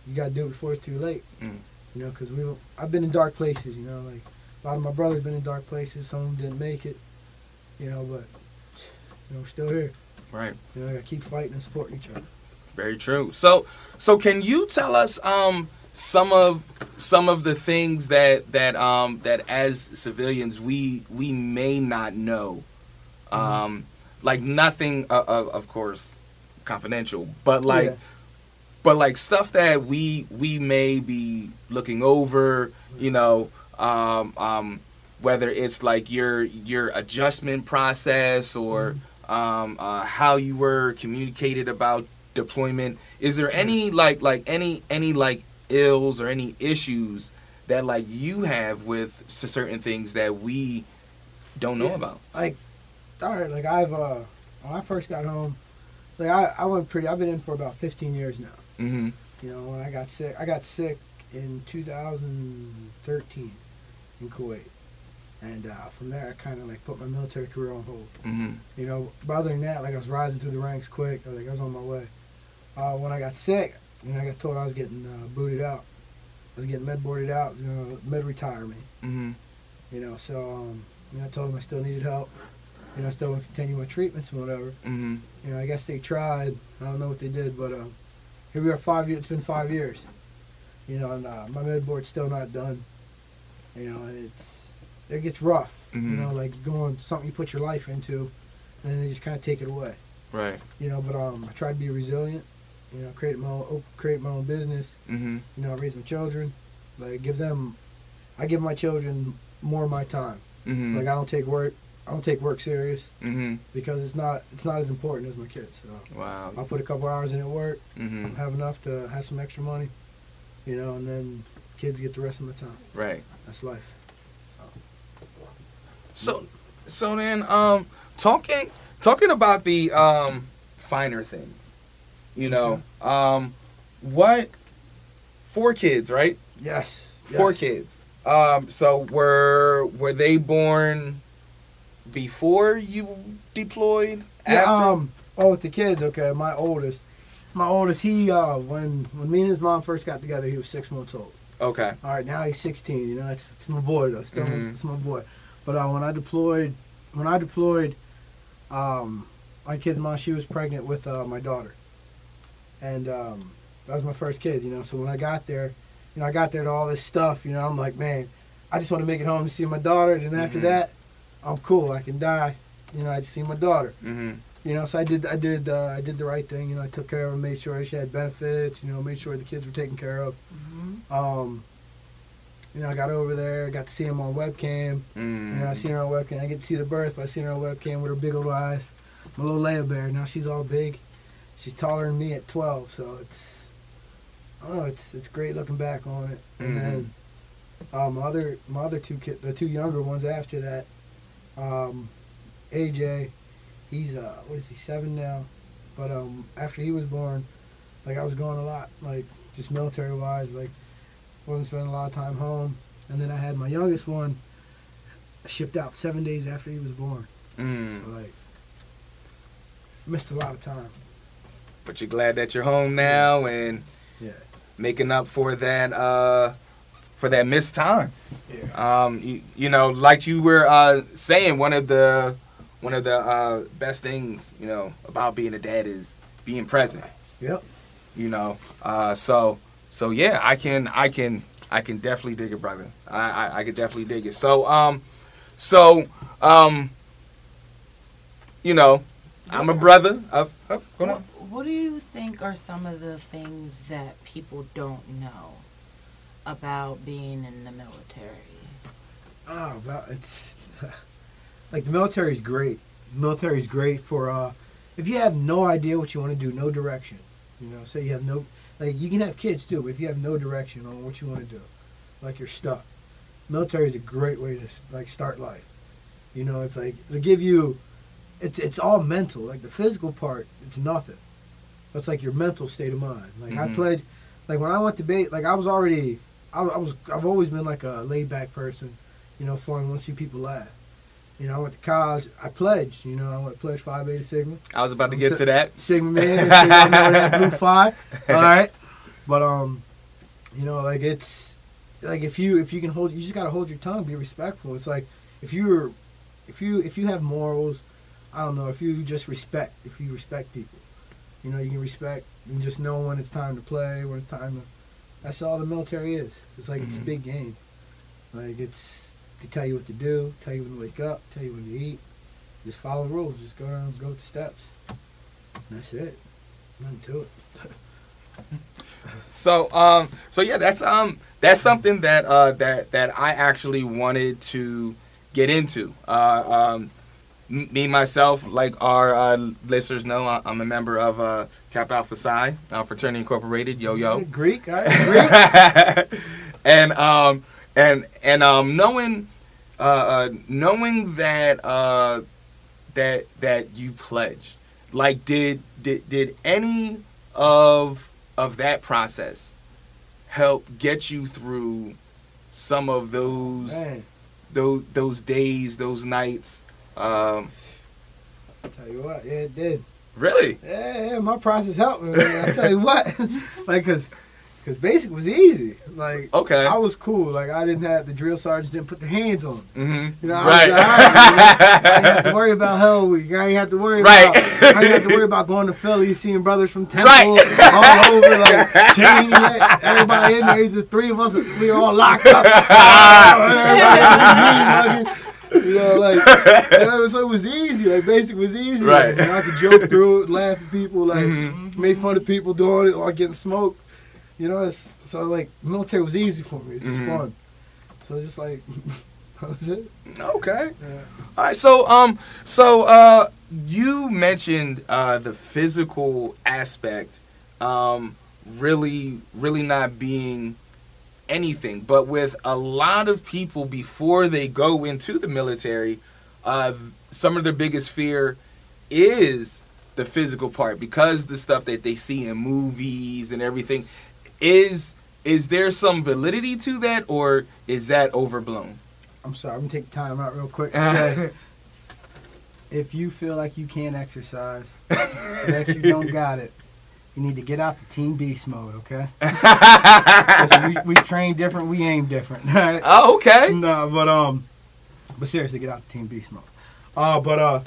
you got to do it before it's too late. Mm. You know, because we, I've been in dark places. You know, like a lot of my brothers been in dark places. Some of them didn't make it. You know, but you know, we're still here. Right. You know, I got to keep fighting and supporting each other. Very true. So, so can you tell us um some of some of the things that that um that as civilians we we may not know, um like nothing uh, of of course confidential, but like Yeah. but like stuff that we we may be looking over, you know, um, um, whether it's like your your adjustment process or um, uh, how you were communicated about deployment. Is there any like like any any like ills or any issues that like you have with certain things that we don't know Yeah. about? like all right like i've uh when i first got home like i i went pretty i've been in for about 15 years now Mm-hmm. you know when i got sick i got sick in 2013 in kuwait and uh, from there i kind of like put my military career on hold Mm-hmm. you know but other than that like i was rising through the ranks quick I was, like i was on my way uh, when i got sick you know i got told i was getting uh, booted out i was getting med boarded out I was gonna med retire me Mm-hmm. you know so um, you know, i told them i still needed help you know i still want to continue my treatments and whatever Mm-hmm. you know, I guess they tried. I don't know what they did, but um, here we are. Five years. It's been five years. You know, and uh, my med board's still not done. You know, and it's it gets rough. Mhm. You know, like going something you put your life into, and then they just kind of take it away. Right. You know, but um, I tried to be resilient. You know, create my own, create my own business. Mm-hmm. You know, raise my children. Like give them, I give my children more of my time. Mm-hmm. Like I don't take work. I don't take work serious mm-hmm. because it's not it's not as important as my kids. So. Wow. I'll put a couple hours in at work, Mm-hmm. have enough to have some extra money, you know, and then kids get the rest of my time. Right. That's life. So, so then, um, talking talking about the um finer things, you know, um, what four kids, right? Yes. Four yes. kids. Um, so were were they born before you deployed? Yeah. After? Um. Oh, with the kids. Okay. My oldest. My oldest. He uh when when me and his mom first got together, he was six months old. okay. All right. Now he's 16. You know, it's it's my boy though. Still, Mhm. it's my boy. But uh, when I deployed, when I deployed, um, my kid's mom, she was pregnant with uh, my daughter, and um, that was my first kid. You know, so when I got there, you know, I got there to all this stuff. You know, I'm like, man, I just want to make it home to see my daughter. And then after that, I'm cool. I can die. You know, I just see my daughter. Mm-hmm. You know, so I did, I did, uh, I did the right thing. You know, I took care of her, made sure she had benefits. You know, made sure the kids were taken care of. Mm-hmm. Um, you know, I got over there, got to see him on webcam. Mm. You know, I seen her on webcam. I get to see the birth, but I seen her on webcam with her big old eyes. My little Leia bear. Now she's all big. She's taller than me at 12, so it's I don't know. It's it's great looking back on it. And Mhm. then um, my other my other two kid, the two younger ones after that, um, AJ, he's uh what is he seven now, but um after he was born, like I was going a lot, like just military wise, like wasn't spending a lot of time home. And then I had my youngest one shipped out seven days after he was born. Mm. So like missed a lot of time. But you're glad that you're home now and Yeah. making up for that uh for that missed time. Yeah. Um, you, you know, like you were uh, saying, one of the one of the uh, best things you know about being a dad is being present. Yep. You know, uh, so so yeah, I can I can I can definitely dig it, brother. I I, I could definitely dig it. So um, so um, you know, I'm a brother. Of, oh, go What, on. what do you think are some of the things that people don't know about being in the military? Oh, well, it's like the military is great. Military is great for uh, if you have no idea what you want to do, no direction. You know, say you have no like you can have kids too, but if you have no direction on what you want to do, like you're stuck. Military is a great way to like start life. You know, it's like to give you, it's it's all mental. Like the physical part, it's nothing. It's like your mental state of mind. Like I Mhm. played, like when I went to bait, like I was already, I, I was I've always been like a laid back person you know, fun. Want to see people laugh. You know, I went to college. I pledged. You know, I went pledged Phi Beta Sigma. I was about to get si- to that. Sigma man. Y'all know that blue Phi. All right. But um, you know, like it's like if you if you can hold, you just gotta hold your tongue. Be respectful. It's like if you're if you if you have morals, I don't know. If you just respect, if you respect people, you know, you can respect and just know when it's time to play, when it's time to. That's all the military is. It's like it's a Mhm. big game. Like it's they tell you what to do, tell you when to wake up, tell you when to eat. Just follow the rules. Just go down, go with the steps. And that's it. Nothing to it. So um so yeah that's um that's something that uh that that I actually wanted to get into. Uh um me myself like our uh, listeners know I- I'm a member of uh Kappa Alpha Psi uh, Fraternity Incorporated yo yo Greek, right? Greek. and um and and um knowing uh, uh knowing that uh that that you pledged like did did did any of of that process help get you through some of those Man, those those days those nights um I'll tell you what, yeah, it did. really Yeah, yeah, my process helped me, man. I tell you what, like, cause, cause basic was easy. Like, Okay. I was cool. Like, I didn't have the drill sergeants didn't put the hands on. me. mm-hmm. You know, I right was alright, you know? I ain't have to worry about Hell Week. I ain't have to worry Right. about. I ain't have to worry about going to Philly, seeing brothers from Temple Right. all over, like Cheyney, everybody in there. It's just three of us. We all locked up. Everybody you know, like so it was easy. Like basic was easy. Right. Like, I could joke through it, laugh at people, like Mhm. made fun of people doing it or getting smoked. You know, it's, so like military was easy for me. It's just Mhm. fun. So it's just like that was it. okay Yeah. All right, so um, so uh, you mentioned uh the physical aspect, um, really, really not being anything, but with a lot of people before they go into the military, uh, some of their biggest fear is the physical part because the stuff that they see in movies and everything is is there some validity to that or is that overblown? I'm sorry, I'm gonna take time out real quick say if you feel like you can't exercise, that you don't got it, you need to get out the team beast mode, okay? Listen, we, we train different, we aim different. alright? Oh, okay. no, but um, but seriously, get out the team beast mode. Uh, but uh,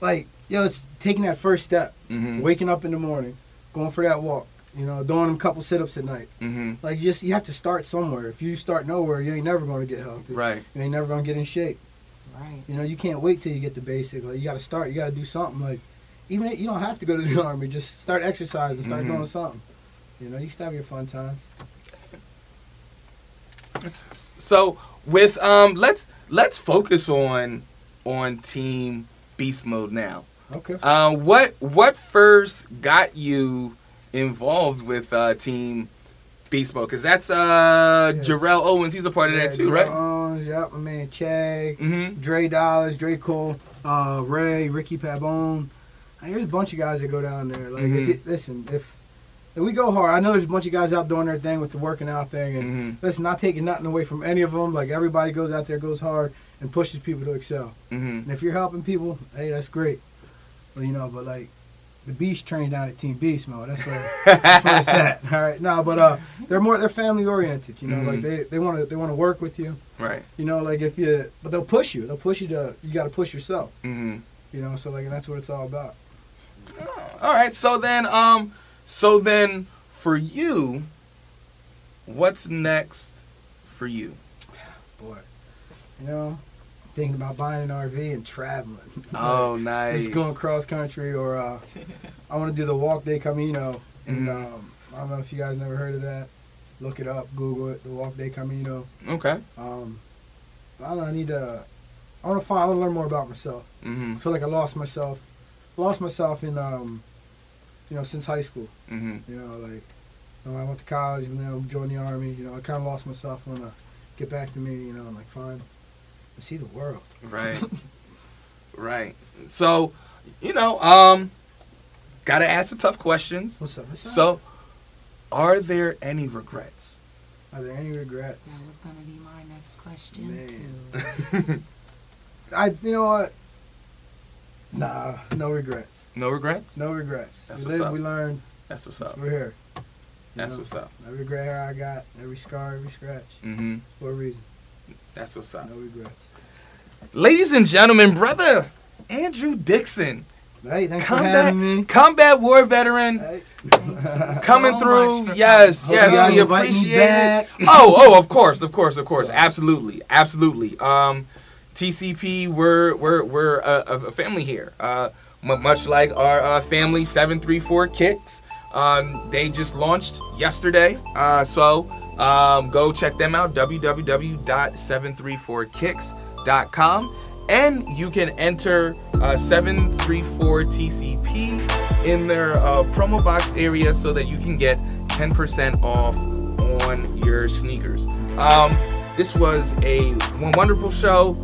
like yo, it's taking that first step, Mm-hmm. waking up in the morning, going for that walk, you know, doing them couple sit-ups at night. Mm-hmm. Like you just you have to start somewhere. If you start nowhere, you ain't never gonna get healthy. Right. You ain't never gonna get in shape. Right. You know, you can't wait till you get the basic. Like you got to start. You got to do something. Like even if you don't have to go to the army. Just start exercising. Start Mhm. doing something. You know, you still have your fun times. So with um, let's let's focus on on Team Beast Mode now. Okay. Uh, what what first got you involved with uh, Team Beast Mode? Because that's uh, Yeah. Jarrell Owens. He's a part of that too, right? Um, yep, my man Chag, Mm-hmm. Dre Dollars, Dre Cole, uh, Ray, Ricky Pabone. There's a bunch of guys that go down there. Like, if Mhm. you, listen, if, if we go hard, I know there's a bunch of guys out doing their thing with the working out thing, and Mm-hmm. listen, not taking nothing away from any of them. Like everybody goes out there, goes hard, and pushes people to excel. Mm-hmm. And if you're helping people, hey, that's great. Well, you know, but like the Beast trained down at Team Beast mode. That's where that's where it's at. All right, no, but uh, they're more they're family oriented. You know, like Mhm. they they want to they want to work with you. Right. You know, like if you, but they'll push you. They'll push you to you got to push yourself. Mm-hmm. You know, so like and that's what it's all about. All right. So then, um, so then for you, what's next for you? Boy, you know, thinking about buying an RV and traveling. Oh, nice. Just going cross country, or uh, I want to do the Walk Day Camino. And Mhm. um, I don't know if you guys never heard of that. Look it up, Google it. The Walk Day Camino. Okay. Um, I don't know. I need to. I want to find. I want to learn more about myself. Mm-hmm. I feel like I lost myself. Lost myself in um, you know, since high school. Mm-hmm. You know, like you know, I went to college and then I joined the army. You know, I kind of lost myself. I want to get back to me. You know, and like find and see the world. Right. right. So, you know, um, gotta ask the tough questions. What's up? What's up? So, are there any regrets? Are there any regrets? That was gonna be my next question Man. too. I. You know what? Nah, no regrets. no regrets? No regrets. That's we what's live, up. we learn. That's what's up. We're here. You That's know, what's up. Every gray hair I got, every scar, every scratch, Mm-hmm. for a reason. That's what's up. No regrets. Ladies and gentlemen, brother Andrew Dixon, Hey, thanks for combat, having me. combat war veteran, Hey. coming so through. Yes, Hope yes, we appreciate it. oh, oh, of course, of course, of course, So- absolutely, absolutely. Um, TCP, we're we're we're a, a family here. Uh, mu- much like our uh, family seven three four kicks. Um, they just launched yesterday, uh, so um, go check them out www.734kicks.com and you can enter uh, 734 TCP in their uh, promo box area so that you can get 10% off on your sneakers. Um, this was a wonderful show.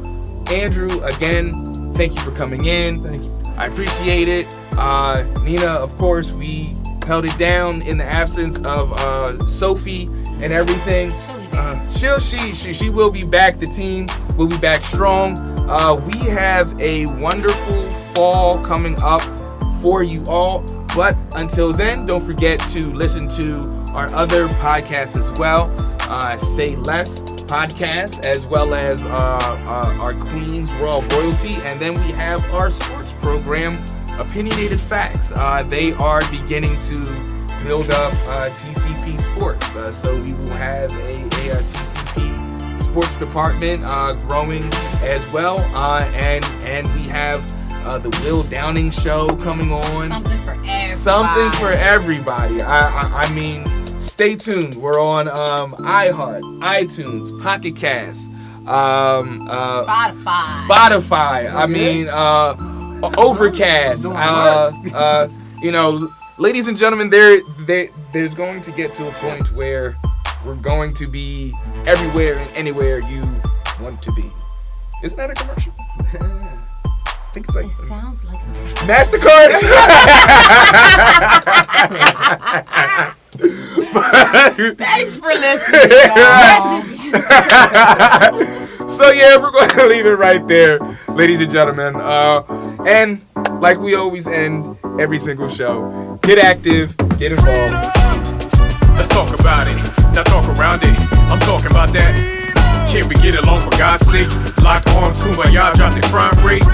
Andrew, again, thank you for coming in. Thank you. I appreciate it. Uh, Nina, of course, we held it down in the absence of uh, Sophie and everything. Uh, she'll she she she will be back. The team will be back strong. Uh, we have a wonderful fall coming up for you all. But until then, don't forget to listen to our other podcasts as well. Uh, Say Less podcast, as well as uh, uh, our Queens Raw Royalty, and then we have our sports program, Opinionated Facts. Uh, they are beginning to build up uh, TCP Sports, uh, so we will have a, a, uh TCP Sports department uh, growing as well, uh, and and we have uh, the Will Downing show coming on Something for everybody. something for everybody. I, I I mean, stay tuned. We're on um, iHeart, iTunes, Pocket Cast, um, uh, Spotify. Spotify. I mean, uh, Overcast. Uh, uh, you know, ladies and gentlemen, there, there, there's going to get to a point where we're going to be everywhere and anywhere you want to be. Isn't that a commercial? I think it's like It sounds like a nice Mastercard. Thanks for listening. So yeah, we're going to leave it right there, ladies and gentlemen. Uh, and like we always end every single show, get active, get involved. Let's talk about it, not talk around it. I'm talking about that. Can we get along for God's sake? Lock arms, kumbaya, drop the crime rate.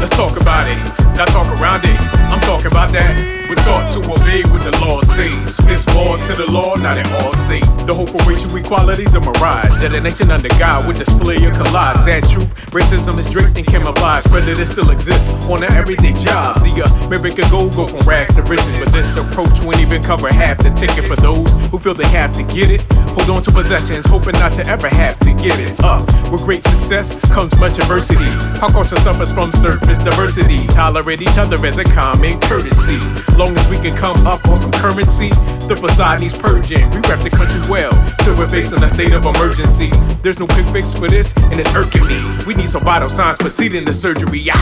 Let's talk about it, not talk around it. I'm talking about that. We're taught to obey what the law says. It's ball to the law, not at all safe. The hope for racial equality's a mirage. That a nation under God would display a collage. Sad truth, racism is draped in camouflage. Prejudice still exists on an everyday job. The American goal go from rags to riches, but this approach won't even cover half the ticket for those who feel they have to get it. Hold on to possessions, hoping not to ever have to give it up. With great success comes much adversity. Our culture suffers from surface diversity. Tolerate each other as a common courtesy. Long as we can come up on some currency, the facade needs purging. We rep the country well till we're facing a state of emergency. There's no quick fix for this, and it's irking me. We need some vital signs preceding the surgery. Yeah.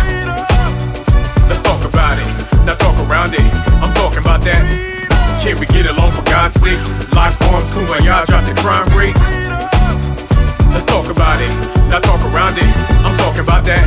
Let's talk about it, not talk around it. I'm talking about that. Can we get along for God's sake? Lock arms, kumbaya, drop the crime rate. Let's talk about it, not talk around it. I'm talking about that.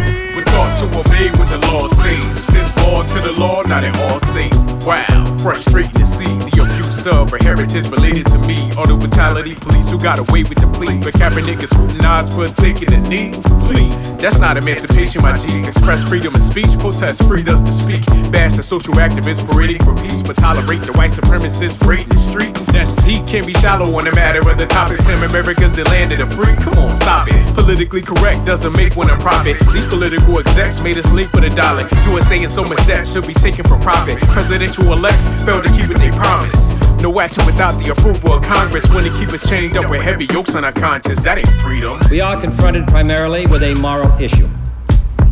We're to obey what the law says. Fist ball to the law, not at all safe. Wow, frustrating to see the abuse of a heritage related to me. Auto brutality, police who got away with the plea. But Kaepernick is scrutinized for taking a knee. Please, that's not emancipation, my G. Express freedom of speech, protest freed us to speak. Bash the social activists parading for peace, but tolerate the white supremacists raiding the streets. That's deep, can't be shallow on the matter of the topic. Claim America's the land of the free. Come on, stop it. Politically correct doesn't make one a prophet. These political execs made us link with a dollar. USA and so much debt should be taken for profit. Presidential elects failed to keep what they promised. No action without the approval of Congress. When they keep us chained up with heavy yokes on our conscience, that ain't freedom. We are confronted primarily with a moral issue.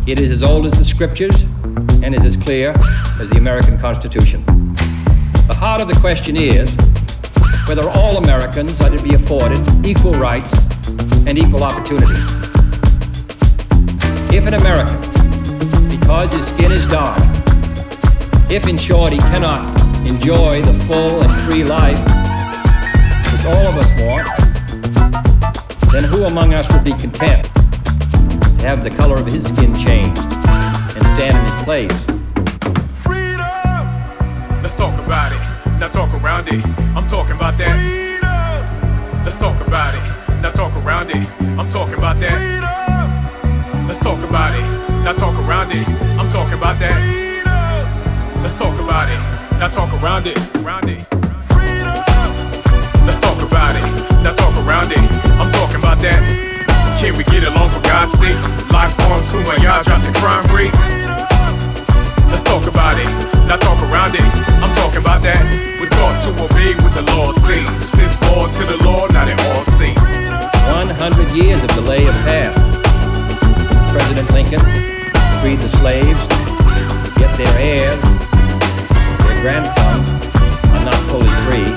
It is as old as the scriptures and is as clear as the American Constitution. The heart of the question is whether all Americans are to be afforded equal rights and equal opportunity. If an American, because his skin is dark, if in short he cannot enjoy the full and free life which all of us want, then who among us would be content to have the color of his skin changed and stand in his place? Freedom! Let's talk about it, not talk around it. I'm talking about that. Freedom! Let's talk about it, not talk around it. I'm talking about that. Freedom! Let's talk about it, not talk around it. I'm talking about that. Freedom! Let's talk about it, not talk around it. Around it. Freedom! Let's talk about it, not talk around it. I'm talking about that. Can we get along for God's sake? Lock arms, kumbaya, drop the crime rate. Let's talk about it, not talk around it. I'm talking about that. We're taught to obey what the law says. Fist ball to the law, now they all see. 100 years of delay have passed. President Lincoln freed the slaves, yet their heirs, their grandsons, are not fully free.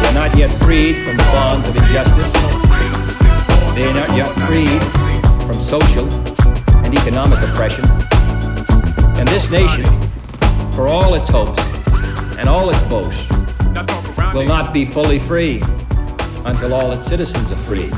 They are not yet freed from the bonds of injustice. They are not yet freed from social and economic oppression. And this nation, for all its hopes and all its boasts, will not be fully free until all its citizens are free.